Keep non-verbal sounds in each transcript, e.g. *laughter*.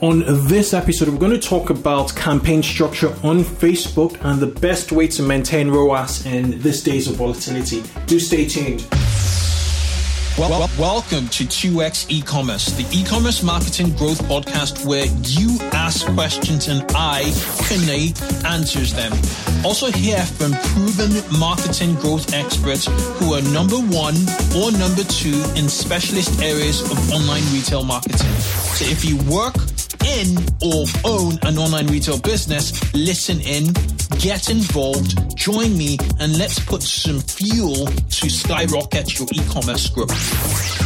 On this episode, we're going to talk about campaign structure on Facebook and the best way to maintain ROAS in these days of volatility. Do stay tuned. Well, well, welcome to 2x e-commerce, the e-commerce marketing growth podcast where you ask questions and I, Kunle, answers them. Also hear from proven marketing growth experts who are number one or number two in specialist areas of online retail marketing. So if you work in or own an online retail business, listen in, get involved, join me, and let's put some fuel to skyrocket your e-commerce growth.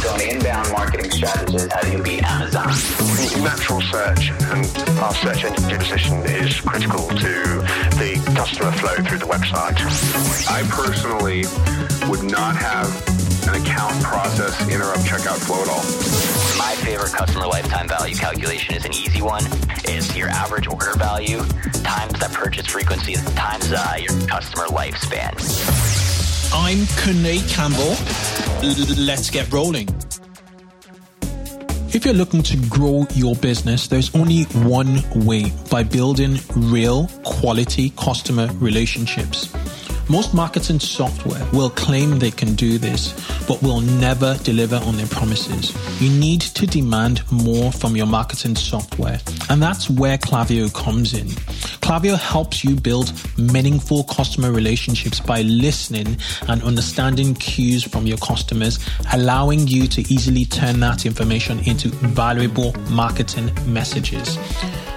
So on inbound marketing strategist, how do you beat Amazon? Natural search and our search engine position is critical to the customer flow through the website. I personally would not have an account process interrupt checkout flow at all. Customer lifetime value calculation is an easy one. It's your average order value times that purchase frequency times uh, your customer lifespan. I'm Kunle Campbell. Let's get rolling. If you're looking to grow your business, there's only one way by building real quality customer relationships. Most marketing software will claim they can do this, but will never deliver on their promises. You need to demand more from your marketing software, and that's where Klaviyo comes in. Klaviyo helps you build meaningful customer relationships by listening and understanding cues from your customers, allowing you to easily turn that information into valuable marketing messages.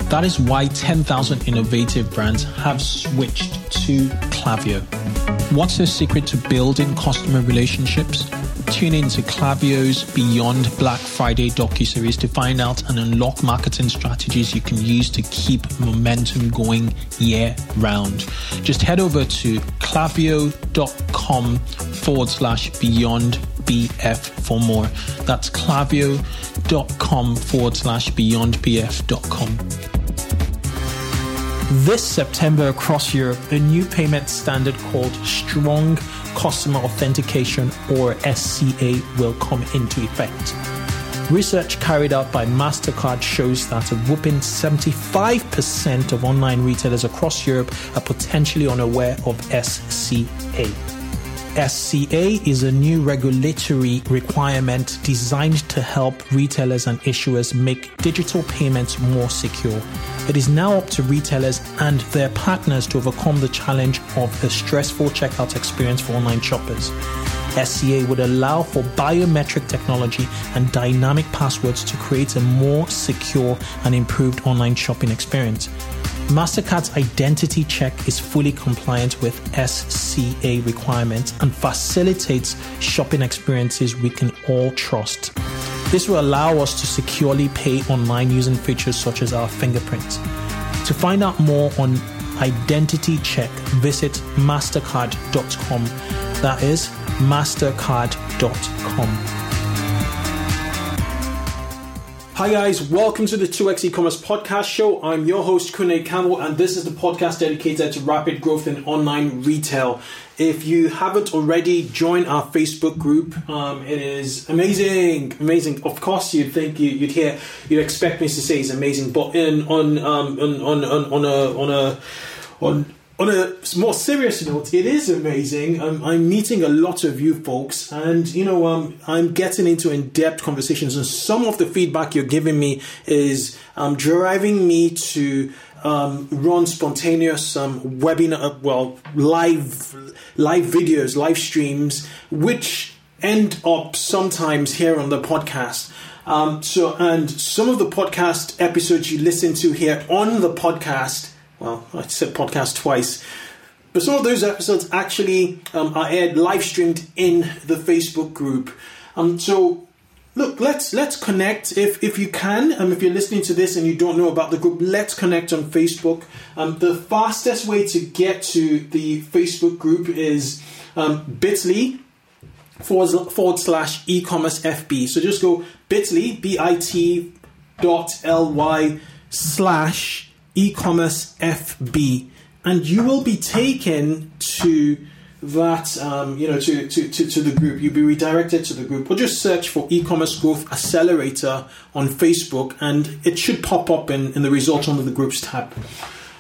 That is why 10,000 innovative brands have switched to Klaviyo. What's the secret to building customer relationships? Tune in to Klaviyo's Beyond Black Friday docu-series to find out and unlock marketing strategies you can use to keep momentum going year round. Just head over to klaviyo.com forward slash beyond BF for more. That's klaviyo.com forward slash beyond BF.com. This September across Europe, a new payment standard called Strong Customer Authentication or SCA will come into effect. Research carried out by MasterCard shows that a whooping 75% of online retailers across Europe are potentially unaware of SCA. SCA is a new regulatory requirement designed to help retailers and issuers make digital payments more secure. It is now up to retailers and their partners to overcome the challenge of the stressful checkout experience for online shoppers. SCA would allow for biometric technology and dynamic passwords to create a more secure and improved online shopping experience. MasterCard's identity check is fully compliant with SCA requirements and facilitates shopping experiences we can all trust. This will allow us to securely pay online using features such as our fingerprints. To find out more on identity check, visit mastercard.com. That is mastercard.com. Hi guys, welcome to the 2x e-commerce podcast show. I'm your host Kunle Campbell and this is the podcast dedicated to rapid growth in online retail. If you haven't already, join our Facebook group. Um, it is amazing, amazing. Of course, you'd think you, would hear, you'd expect me to say it's amazing, but in on um, on on on, on a on a on on a more serious note, it is amazing. I'm meeting a lot of you folks, and you know, um, I'm getting into in-depth conversations. And some of the feedback you're giving me is um, driving me to um, run spontaneous um, webinar, well, live live videos, live streams, which end up sometimes here on the podcast. Um, so, and some of the podcast episodes you listen to here on the podcast well, I said podcast twice. But some of those episodes actually um, are aired live streamed in the Facebook group. Um, so look, let's let's connect if if you can. Um, if you're listening to this and you don't know about the group, let's connect on Facebook. Um, the fastest way to get to the Facebook group is um, Bitly forward, forward slash e-commerce FB. So just go Bitly b i t dot l y slash e-commerce FB, and you will be taken to that um, you know to, to, to, to the group, you'll be redirected to the group, or just search for e-commerce growth accelerator on Facebook, and it should pop up in, in the results under the groups tab.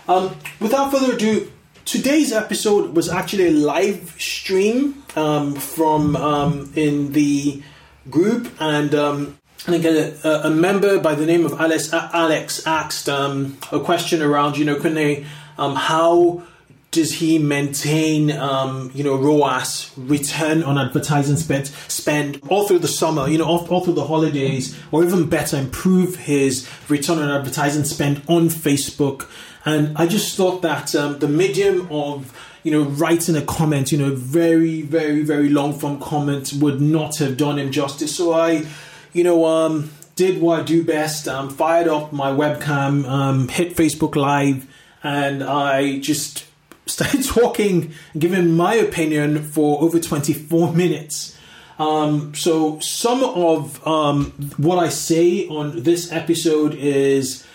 Um, without further ado, today's episode was actually a live stream um, from um, in the group, and um, and again, a, a, member by the name of Alex, Alex asked um, a question around, you know, can they, um, how does he maintain, um, you know, ROAS, return on advertising spend, spend all through the summer, you know, all, all, through the holidays, or even better, improve his return on advertising spend on Facebook? And I just thought that um, the medium of you know, writing a comment, you know, very, very, very long form comment would not have done him justice. So I you know, um, did what I do best. Um, fired up my webcam, um, hit Facebook Live, and I just *laughs* started talking, giving my opinion for over 24 *laughs* minutes. Um, so some of um, what I say on this episode is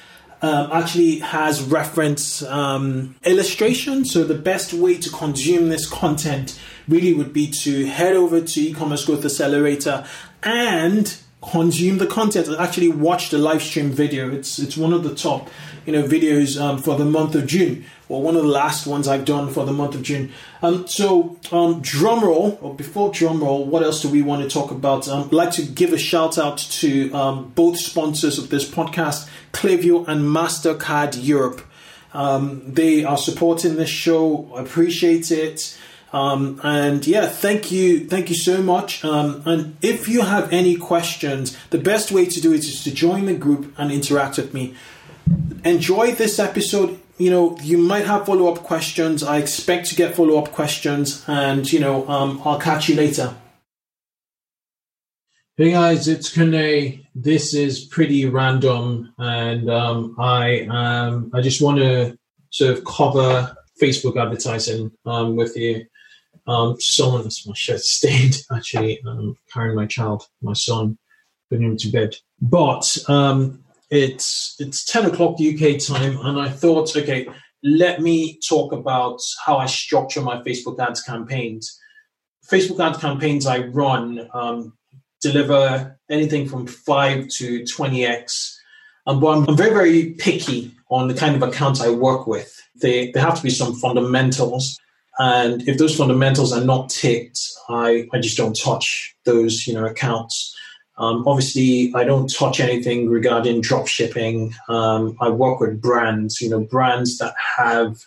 um, actually has reference um, illustration. So the best way to consume this content really would be to head over to e-commerce growth accelerator and consume the content and actually watch the live stream video. It's it's one of the top you know videos um, for the month of June, or one of the last ones I've done for the month of June. Um, so um, drum roll, or before drum roll, what else do we want to talk about? Um, I'd like to give a shout out to um, both sponsors of this podcast, Klaviyo and Mastercard Europe. Um, they are supporting this show. I appreciate it. Um, and yeah, thank you, thank you so much. Um, and if you have any questions, the best way to do it is to join the group and interact with me. Enjoy this episode. You know, you might have follow up questions. I expect to get follow up questions, and you know, um, I'll catch you later. Hey guys, it's Kunle. This is pretty random, and I um, I just want to sort of cover Facebook advertising um, with you. Um, someone's my shirt stained *laughs* actually. Um, carrying my child, my son, putting him to bed. But um, it's it's ten o'clock UK time, and I thought, okay, let me talk about how I structure my Facebook ads campaigns. Facebook ad campaigns I run um, deliver anything from five to twenty x. Um, but I'm, I'm very very picky on the kind of accounts I work with. They, there have to be some fundamentals and if those fundamentals are not ticked, I, I just don't touch those, you know, accounts. Um, obviously, I don't touch anything regarding drop shipping. Um, I work with brands, you know, brands that have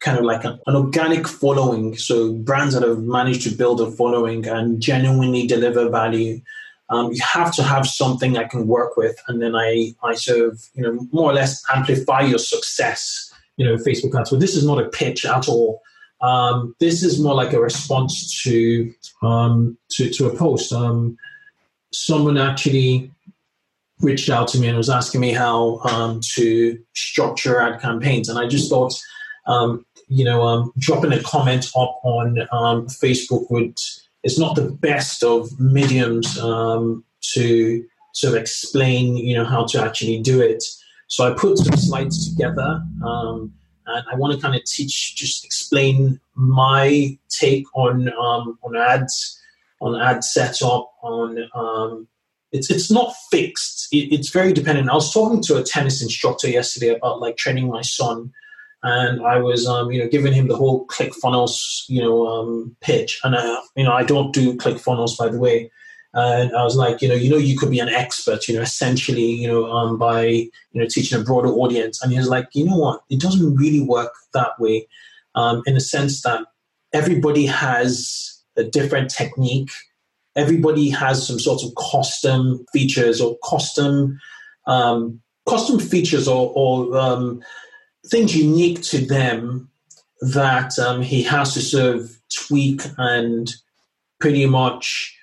kind of like an, an organic following. So brands that have managed to build a following and genuinely deliver value. Um, you have to have something I can work with, and then I, I sort of, you know, more or less amplify your success, you know, Facebook ads. So this is not a pitch at all. Um, this is more like a response to um, to, to a post. Um, someone actually reached out to me and was asking me how um, to structure ad campaigns, and I just thought, um, you know, um, dropping a comment up on Facebook would is not the best of mediums to sort of explain, you know, how to actually do it. So I put some slides together. Um, and I want to kind of teach, just explain my take on um, on ads, on ad setup, on um, it's it's not fixed. It, it's very dependent. I was talking to a tennis instructor yesterday about like training my son, and I was um, you know giving him the whole ClickFunnels you know um, pitch, and I, you know I don't do ClickFunnels by the way. And I was like, you know, you know, you could be an expert, you know, essentially, you know, um, by you know teaching a broader audience. And he was like, you know what, it doesn't really work that way, um, in the sense that everybody has a different technique. Everybody has some sort of custom features or custom um, custom features or, or um, things unique to them that um, he has to sort of tweak and pretty much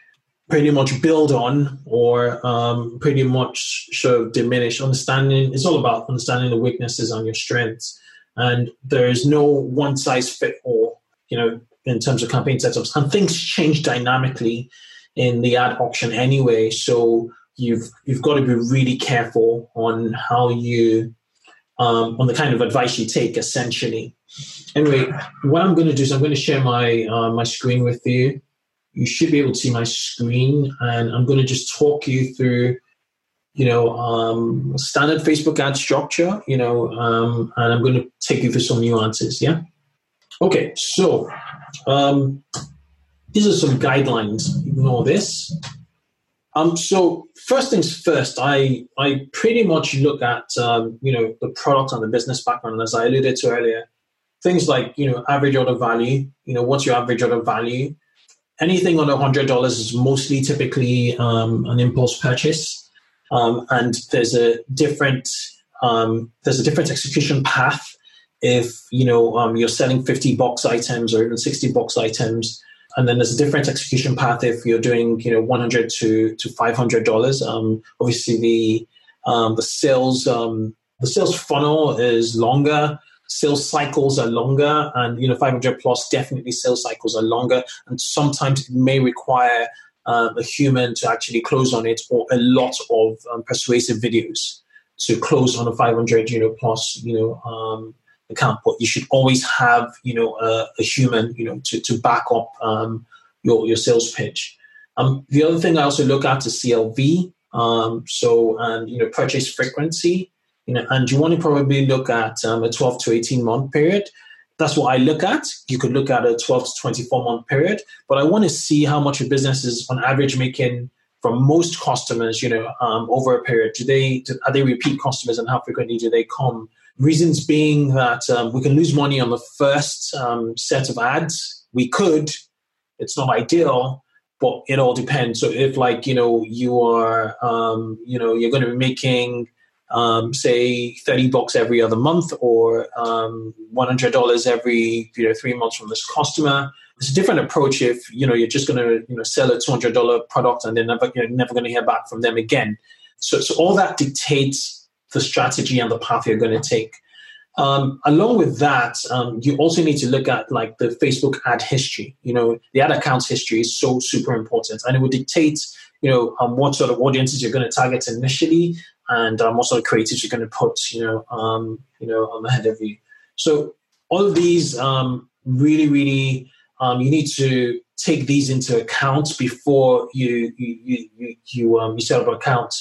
pretty much build on or um, pretty much of diminish. Understanding it's all about understanding the weaknesses and your strengths. And there is no one size fit all, you know, in terms of campaign setups. And things change dynamically in the ad auction anyway. So you've you've got to be really careful on how you um, on the kind of advice you take essentially. Anyway, what I'm going to do is I'm going to share my uh, my screen with you. You should be able to see my screen, and I'm going to just talk you through, you know, um, standard Facebook ad structure, you know, um, and I'm going to take you through some nuances. Yeah. Okay, so um, these are some guidelines. Ignore this. Um, so first things first, I I pretty much look at um, you know the product and the business background, as I alluded to earlier. Things like you know average order value. You know what's your average order value? Anything under hundred dollars is mostly typically um, an impulse purchase, um, and there's a different um, there's a different execution path. If you know um, you're selling 50 box items or even 60 box items and then there's a different execution path if you're doing you know 100 to to 500 dollars. Um, obviously the um, the sales the sales funnel is longer sales cycles are longer and you know 500 plus definitely sales cycles are longer and sometimes it may require uh, a human to actually close on it or a lot of um, persuasive videos to close on a 500 you know plus you know um, account, but you should always have you know a, a human you know to, to back up um, your your sales pitch. Um, the other thing I also look at is CLV. Um, so and you know purchase frequency. You know, and you want to probably look at um, a 12 to 18 month period. That's what I look at. You could look at a 12 to 24 month period, but I want to see how much your business is on average making from most customers. You know, um, over a period. Do they do, are they repeat customers, and how frequently do they come? Reasons being that um, we can lose money on the first um, set of ads. We could. It's not ideal, but it all depends. So if like you know you are um, you know you're going to be making um, say 30 bucks every other month or um, $100 every you know three months from this customer it's a different approach if you know you're just going to you know sell a $200 product and then never you're never going to hear back from them again so, so all that dictates the strategy and the path you're going to take. Um, along with that, um, you also need to look at like the Facebook ad history. You know, the ad accounts history is so super important, and it will dictate you know um, what sort of audiences you're going to target initially, and um, what sort of creatives you're going to put you know um, you know um, ahead of you. So all of these um, really, really, um, you need to take these into account before you you you you, you, um, you set up an account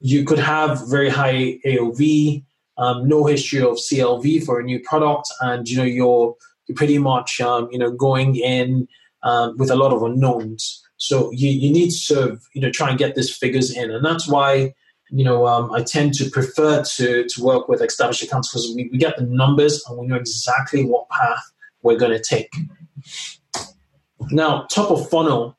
you could have very high AOV, um, no history of CLV for a new product, and you know you're you're pretty much um, you know going in um, with a lot of unknowns. So you, you need to sort of you know try and get these figures in, and that's why you know um, I tend to prefer to to work with established accounts because we, we get the numbers and we know exactly what path we're going to take. Now, top of funnel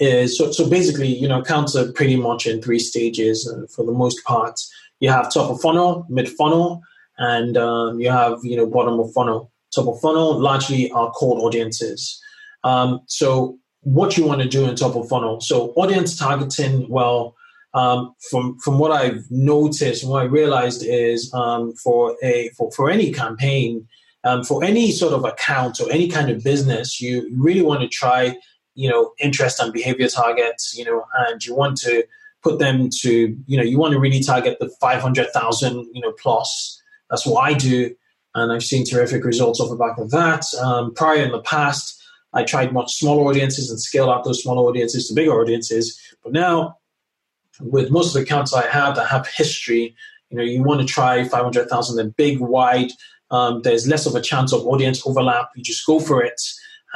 is so, so basically, you know, accounts are pretty much in three stages uh, for the most part. You have top of funnel, mid funnel, and um, you have, you know, bottom of funnel. Top of funnel largely are cold audiences. Um, so what you want to do in top of funnel. So audience targeting, well, um, from from what I've noticed, and what I realized is um, for a for, for any campaign, um, for any sort of account or any kind of business, you really want to try you know interest and behavior targets you know and you want to put them to you know you want to really target the 500000 you know plus. That's what i do and i've seen terrific results off the back of that. Um, prior in the past i tried much smaller audiences and scaled out those smaller audiences to bigger audiences but now with most of the accounts i have that have history you know you want to try 500000 They're big wide um, there's less of a chance of audience overlap you just go for it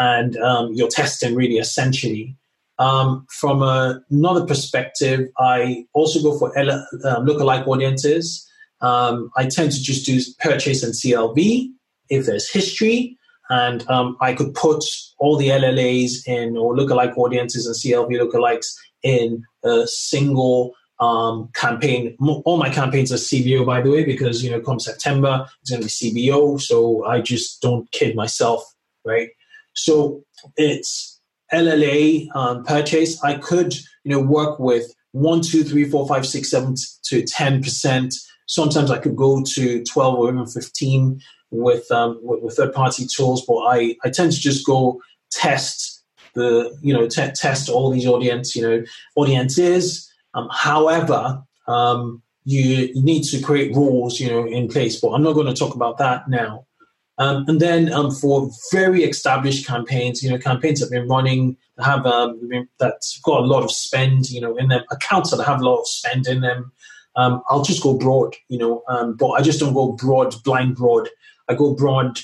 and um, you're testing really essentially. Um, from a, another perspective, I also go for L- um, lookalike audiences. Um, I tend to just do purchase and CLV if there's history, and um, I could put all the LLAs in or lookalike audiences and CLV lookalikes in a single um, campaign. All my campaigns are CBO, by the way, because you know, come September, it's going to be CBO. So I just don't kid myself, right? So it's LLA um, purchase. I could, you know, work with one, two, three, four, five, six, seven to ten percent. Sometimes I could go to twelve or even fifteen with um, with, with third party tools, but I I tend to just go test the you know test all these audience you know audiences. Um, however, um, you, need to create rules you know in place, but I'm not going to talk about that now. Um, and then um, for very established campaigns, you know, campaigns that have been running, that have um, that's got a lot of spend, you know, in them, accounts that have a lot of spend in them. Um, I'll just go broad, you know, but I just don't go broad, blind broad. I go broad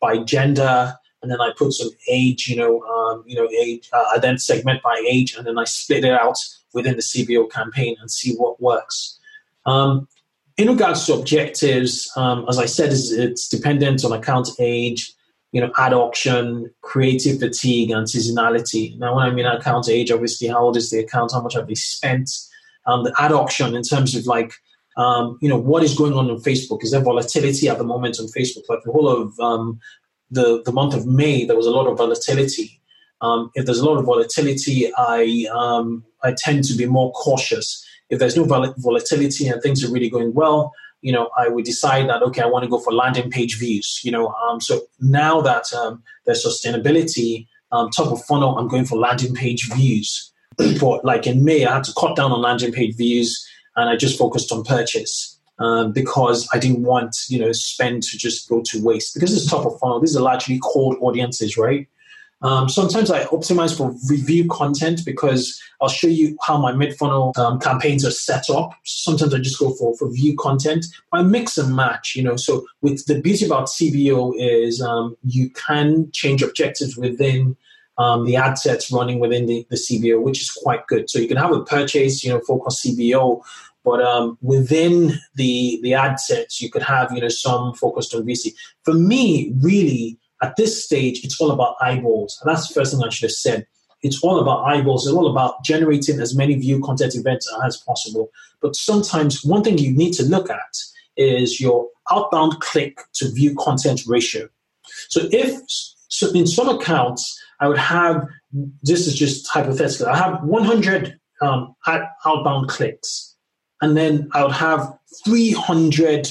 by gender, and then I put some age, you know, um, you know, age. Uh, I then segment by age, and then I split it out within the CBO campaign and see what works. Um, in regards to objectives, um, as I said, it's, it's, dependent on account age, you know, ad auction, creative fatigue, and seasonality. Now, when I mean account age, obviously, how old is the account? How much have they spent? Um, the ad auction in terms of like, um, you know, what is going on on Facebook? Is there volatility at the moment on Facebook? Like the whole of um, the the month of May, there was a lot of volatility. Um, if there's a lot of volatility, I um, I tend to be more cautious if there's no volatility and things are really going well, you know, I would decide that okay, I want to go for landing page views. You know, um, so now that um, there's sustainability, um, top of funnel, I'm going for landing page views. but like in May, I had to cut down on landing page views, and I just focused on purchase. Um, because I didn't want you know spend to just go to waste because it's top of funnel. These are largely cold audiences, right? Um, sometimes I optimize for review content because I'll show you how my mid funnel um, campaigns are set up. Sometimes I just go for, for view content. I mix and match, you know. So with the beauty about CBO is um, you can change objectives within um, the ad sets running within the, the CBO, which is quite good. So you can have a purchase, you know, focus CBO, but um, within the the ad sets, you could have you know some focused on VC. For me, really, at this stage, it's all about eyeballs. And that's the first thing I should have said. It's all about eyeballs. It's all about generating as many view content events as possible. But sometimes one thing you need to look at is your outbound click to view content ratio. So if so in some accounts, I would have this is just hypothetical. I have 100 um, outbound clicks, and then I would have 300,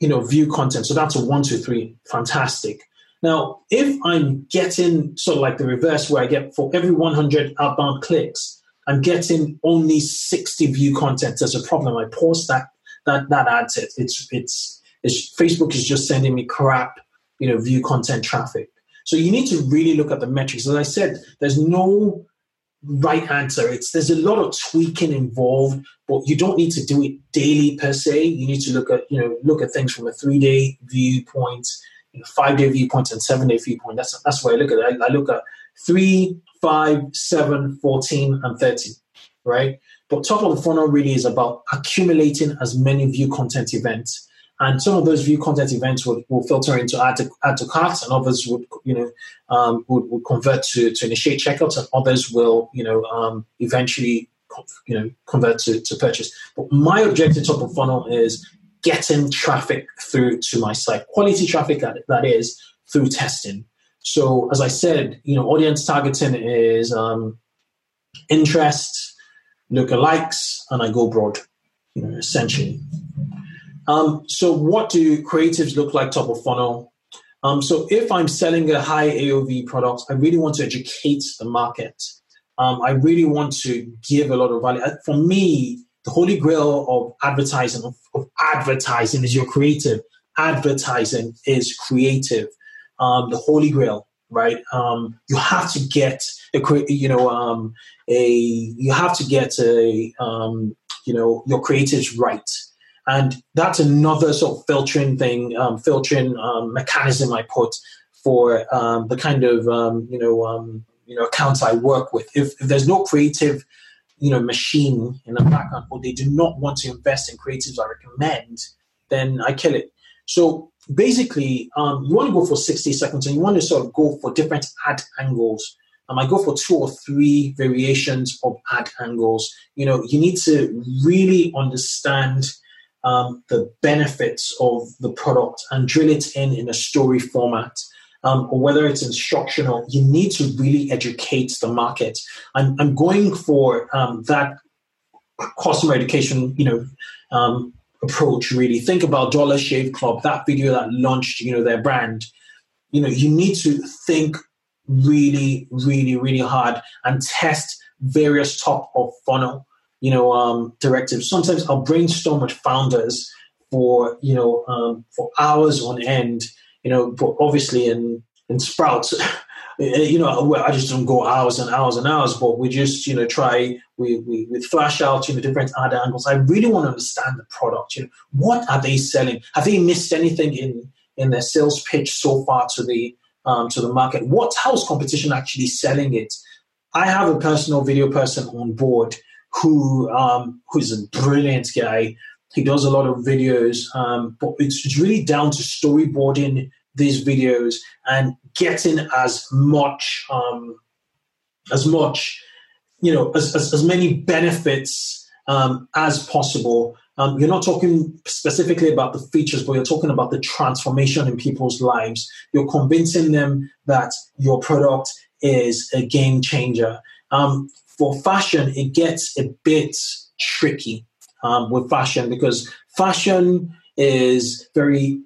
you know, view content. So that's a one, two, three, fantastic. Now, if I'm getting sort of like the reverse where I get for every 100 outbound clicks, I'm getting only 60 view content as a problem. I pause that that that ad set. It's it's it's Facebook is just sending me crap, you know, view content traffic. So you need to really look at the metrics. As I said, there's no right answer. It's there's a lot of tweaking involved, but you don't need to do it daily per se. You need to look at you know look at things from a three day viewpoint you know, five day viewpoint and seven day viewpoint. That's that's where I look at it. I, I look at three, five, seven, 14, and 30, right? But top of the funnel really is about accumulating as many view content events. And some of those view content events will, filter into add to, add to carts, and others would, you know, um, would, would convert to, to initiate checkouts, and others will, you know, um, eventually, you know, convert to, to purchase. But my objective top of funnel is getting traffic through to my site, quality traffic that, that is through testing. So as I said, you know, audience targeting is um, interest, lookalikes, and I go broad, you know, essentially. Um, so what do creatives look like top of funnel? Um, so if I'm selling a high AOV product, I really want to educate the market. Um, I really want to give a lot of value. Uh, for me, the holy grail of advertising of, of advertising is your creative advertising is creative um, the holy grail right um, you have to get a you know um, a you have to get a you know your creatives right and that's another sort of filtering thing um, filtering um, mechanism i put for the kind of you know you know accounts i work with if, if there's no creative you know machine in the background or they do not want to invest in creatives I recommend, then I kill it. So basically, um, you want to go for 60 seconds and you want to sort of go for different ad angles. Um, I go for two or three variations of ad angles. You know, you need to really understand um, the benefits of the product and drill it in in a story format um, or whether it's instructional, you need to really educate the market. I'm, I'm going for um, that customer education, you know, um, approach. Really think about Dollar Shave Club, that video that launched, you know, their brand. You know, you need to think really, really, really hard and test various top of funnel, you know, um, directives. Sometimes I'll brainstorm with founders for you know um, for hours on end you know, but obviously in in Sprouts, *laughs* you know, I just don't go hours and hours and hours, but we just, you know, try, we, we, we flash out, you know, different ad angles. I really want to understand the product. You know, what are they selling? Have they missed anything in, in their sales pitch so far to the, um, to the market? What, how's competition actually selling it? I have a personal video person on board who, um, who's a brilliant guy. He does a lot of videos, um, but it's, really down to storyboarding these videos and getting as much um, as much you know as, as, as many benefits um, as possible. Um, you're not talking specifically about the features but you're talking about the transformation in people's lives. You're convincing them that your product is a game changer. Um, for fashion it gets a bit tricky um, with fashion because fashion is very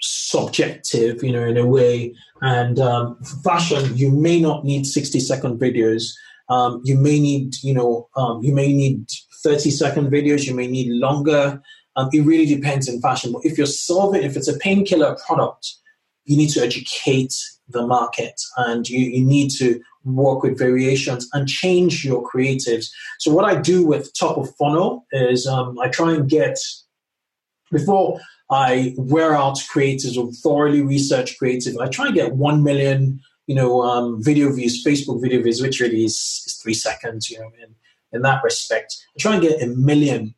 subjective, you know, in a way. And um, fashion, you may not need 60 second videos. Um, you may need, you know, um, you may need 30 second videos. You may need longer. Um, it really depends in fashion. But if you're solving, if it's a painkiller product, you need to educate the market and you, you need to work with variations and change your creatives. So what I do with top of funnel is um, I try and get before I wear out creatives or thoroughly research creative. I try and get 1 million, you know, um, video views, Facebook video views, which really is, is three seconds, you know, in, in that respect. I try and get a million,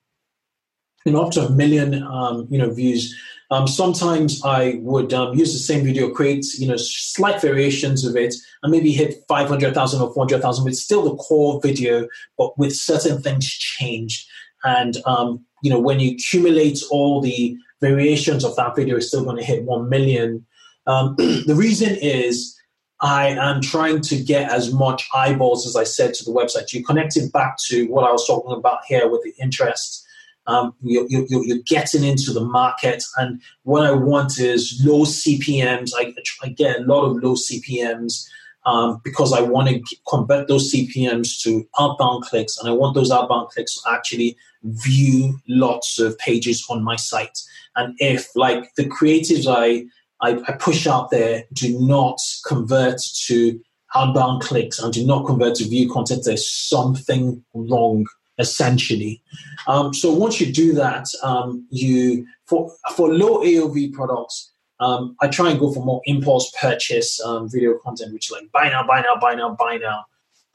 you know, up to a million, um, you know, views. Um, sometimes I would um, use the same video, create, you know, slight variations of it, and maybe hit 500,000 or 400,000, but still the core video, but with certain things changed. And, um, you know, when you accumulate all the variations of that video is still going to hit 1 million. Um, *clears throat* the reason is I am trying to get as much eyeballs as I said to the website. You connect it back to what I was talking about here with the interest. Um, you're, you're, you're, getting into the market, and what I want is low CPMs. I, I get a lot of low CPMs um, because I want to convert those CPMs to outbound clicks, and I want those outbound clicks to actually view lots of pages on my site. And if like the creatives I, I, I push out there do not convert to outbound clicks and do not convert to view content, there's something wrong essentially. Um, so once you do that, um, you for for low AOV products, um, I try and go for more impulse purchase um, video content, which like buy now, buy now, buy now, buy now.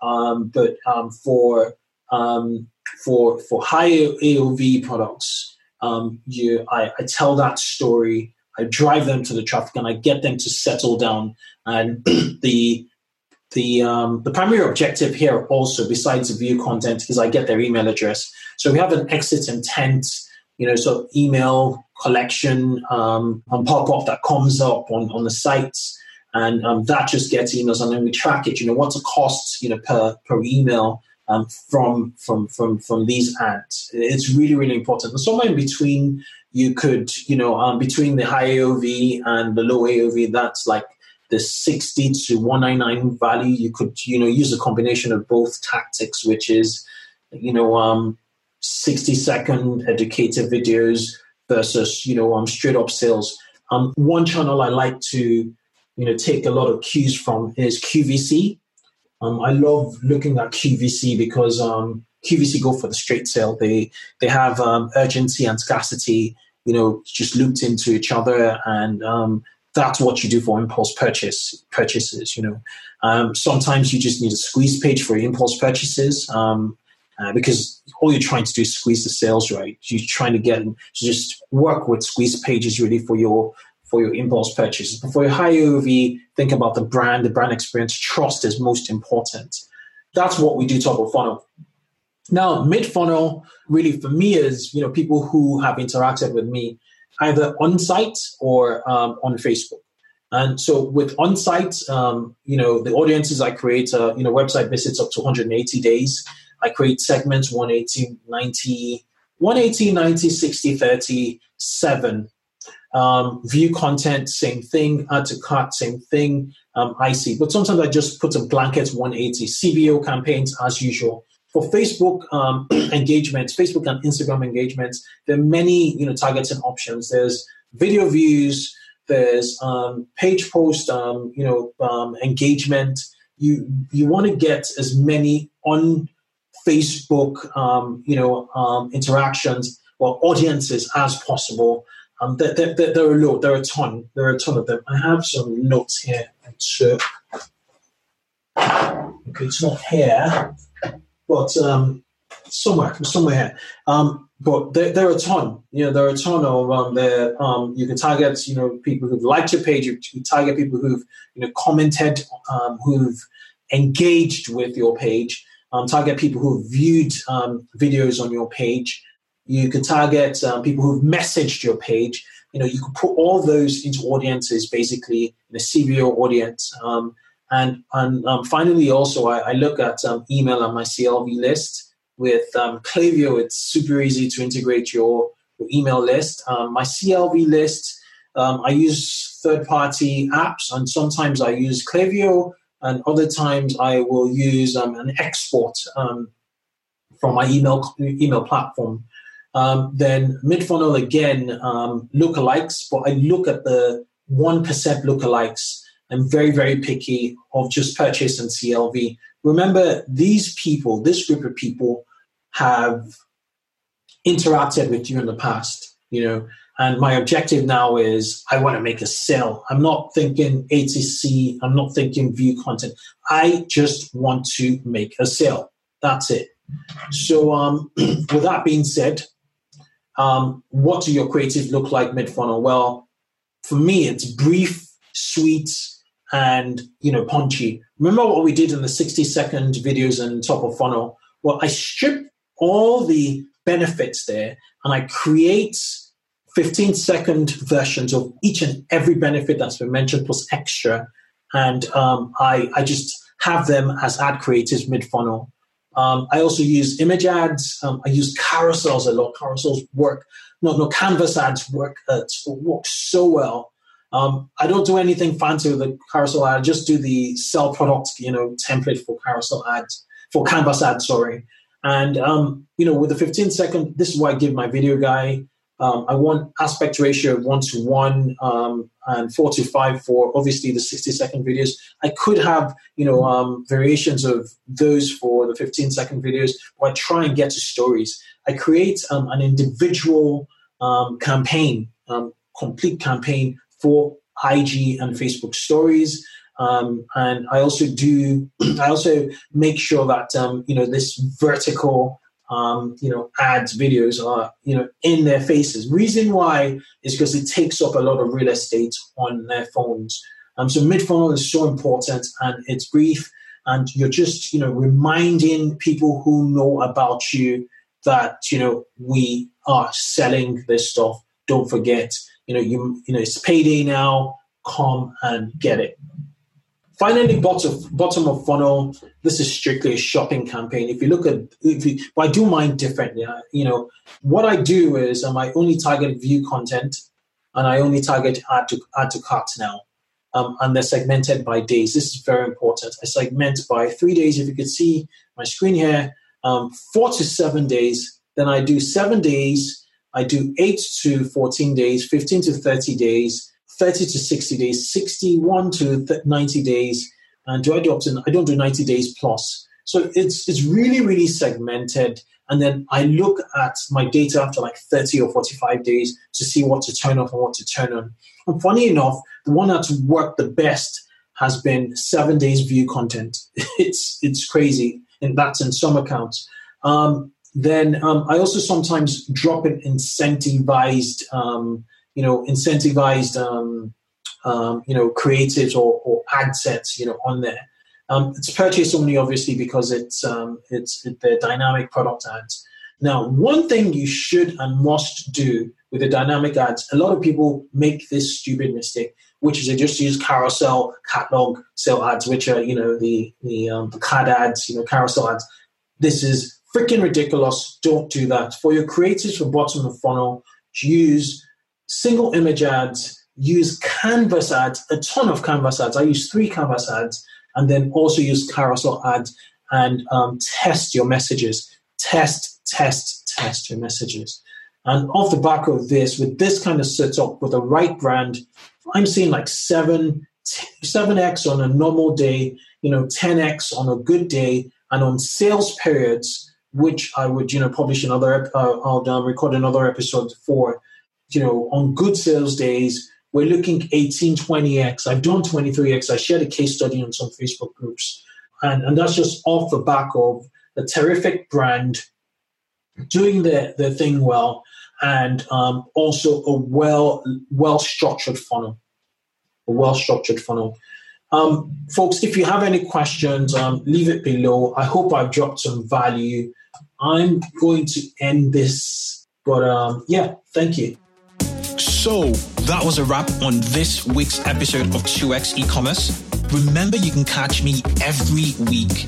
Um, but um, for um for for higher AOV products, um, you I, I tell that story i drive them to the traffic and i get them to settle down and *clears throat* the the um, the primary objective here also besides the view content is i get their email address so we have an exit intent you know so email collection um, and pop up that comes up on, on the sites and um, that just gets emails and then we track it you know what's the cost you know per per email um, from from from from these ads. It's really really important. And somewhere in between, you could you know um, between the high AOV and the low AOV, that's like the 60 to 199 value. You could you know use a combination of both tactics, which is you know um, 60 second educative videos versus you know um, straight up sales. Um, one channel I like to you know take a lot of cues from is QVC um, I love looking at QVC because um, QVC go for the straight sale. They they have um, urgency and scarcity, you know, just looped into each other, and um, that's what you do for impulse purchase purchases. You know, um, sometimes you just need a squeeze page for impulse purchases. Um, uh, because all you're trying to do is squeeze the sales right. You're trying to get to just work with squeeze pages really for your for your impulse purchases. But for your high AOV, think about the brand, the brand experience. Trust is most important. That's what we do top of funnel. Now, mid funnel, really for me, is you know people who have interacted with me either on site or um, on Facebook. And so with on site, um, you know, the audiences I create, uh, you know, website visits up to 180 days. I create segments 180, 90, 180, 90, 60, 30, 7 um, view content, same thing. Add to cart, same thing. Um, I see. But sometimes I just put a blanket 180. CBO campaigns as usual. For Facebook um, *clears throat* engagements, Facebook and Instagram engagements, there are many you know targeting options. There's video views, there's um, page post, um, you know, um, engagement. You you want to get as many on Facebook, um, you know, um, interactions or audiences as possible. There, there, there, are a lot, there are a ton, there are a ton of them. I have some notes here. Okay, it's not here, but um, somewhere, somewhere here. Um, but there, there, are a ton. You know, there are a ton of um, there. Um, you can target, you know, people who've liked your page. You, you target people who've, you know, commented, um, who've engaged with your page. Um, target people who've viewed um, videos on your page. You can target um, people who've messaged your page. You know, you can put all those into audiences, basically in a CBO audience. And and um, finally, also, I, I look at um, email on my CLV list with um, Klaviyo, it's super easy to integrate your, your email list. Um, my CLV list, um, I use third party apps, and sometimes I use Klaviyo, and other times I will use um, an export from my email email platform. Then mid funnel again, lookalikes, but I look at the 1% lookalikes. I'm very, very picky of just purchase and CLV. Remember, these people, this group of people, have interacted with you in the past, you know, and my objective now is I want to make a sale. I'm not thinking ATC, I'm not thinking view content. I just want to make a sale. That's it. So, um, *clears throat* with that being said, um, what do your creatives look like mid funnel? Well, for me, it's brief, sweet, and you know punchy. Remember what we did in the 60 second videos and top of funnel? Well, I stripped all the benefits there and I create 15 second versions of each and every benefit that's been mentioned plus extra. And um, I, I just have them as ad creatives mid funnel. Um, I also use image ads. Um, I use carousels a lot. Carousels work. No, no, canvas ads work. Uh, work so well. Um, I don't do anything fancy with the carousel ad. I just do the sell product, you know, template for carousel ads for canvas ads. Sorry, and um, you know, with the 15 second, this is why I give my video guy. Um, I want aspect ratio of one to one um, and four to five for obviously the 60 second videos. I could have you know um, variations of those for the 15 second videos, but I try and get to stories. I create um, an individual campaign, complete campaign for IG and Facebook stories. Um, and I also do, *clears throat* I also make sure that, um, you know, this vertical, um, you know, ads videos are, you know, in their faces. Reason why is because it takes up a lot of real estate on their phones. Um, so mid funnel is so important and it's brief and you're just, you know, reminding people who know about you that, you know, we are selling this stuff. Don't forget, you know, you, you know, it's payday now. Come and get it. Finally, bottom bottom of funnel. This is strictly a shopping campaign. If you look at, if you, I do mine differently. You know, what I do is um, I only target view content, and I only target add to add to cart now, um, and they're segmented by days. This is very important. I segment by three days. If you could see my screen here, um, four to seven days. Then I do seven days. I do eight to fourteen days, fifteen to thirty days 30 to 60 days, 61 to 90 days. And do I do up to, I don't do 90 days plus. So it's, it's really, really segmented. And then I look at my data after like 30 or 45 days to see what to turn off and what to turn on. And funny enough, the one that's worked the best has been seven days view content. *laughs* It's, it's crazy. And that's in some accounts. Um, then um, I also sometimes drop an incentivized um, you know, incentivized, um, um, you know, creatives or, or, ad sets, you know, on there. Um, it's purchase only, obviously, because it's um, it's it, the dynamic product ads. Now, one thing you should and must do with the dynamic ads, a lot of people make this stupid mistake, which is they just use carousel, catalog, sale ads, which are you know the the, the card ads, you know, carousel ads. This is freaking ridiculous. Don't do that. For your creatives for bottom of funnel, use single image ads, use canvas ads, a ton of canvas ads. I use three canvas ads, and then also use carousel ads and um, test your messages. Test, test, test your messages. And off the back of this, with this kind of setup, with the right brand, I'm seeing like seven, 7x on a normal day, you know, 10x on a good day, and on sales periods, which I would, you know, publish another, uh, I'll um, record another episode for, you know, on good sales days, we're looking 18, 20x. I've done 23x. I shared a case study on some Facebook groups. And, and that's just off the back of a terrific brand doing the, the thing well and um, also a well well structured funnel a well structured funnel um, folks if you have any questions um, leave it below i hope i've dropped some value i'm going to end this but um, yeah thank you. So that was a wrap on this week's episode of 2x e-commerce. Remember you can catch me every week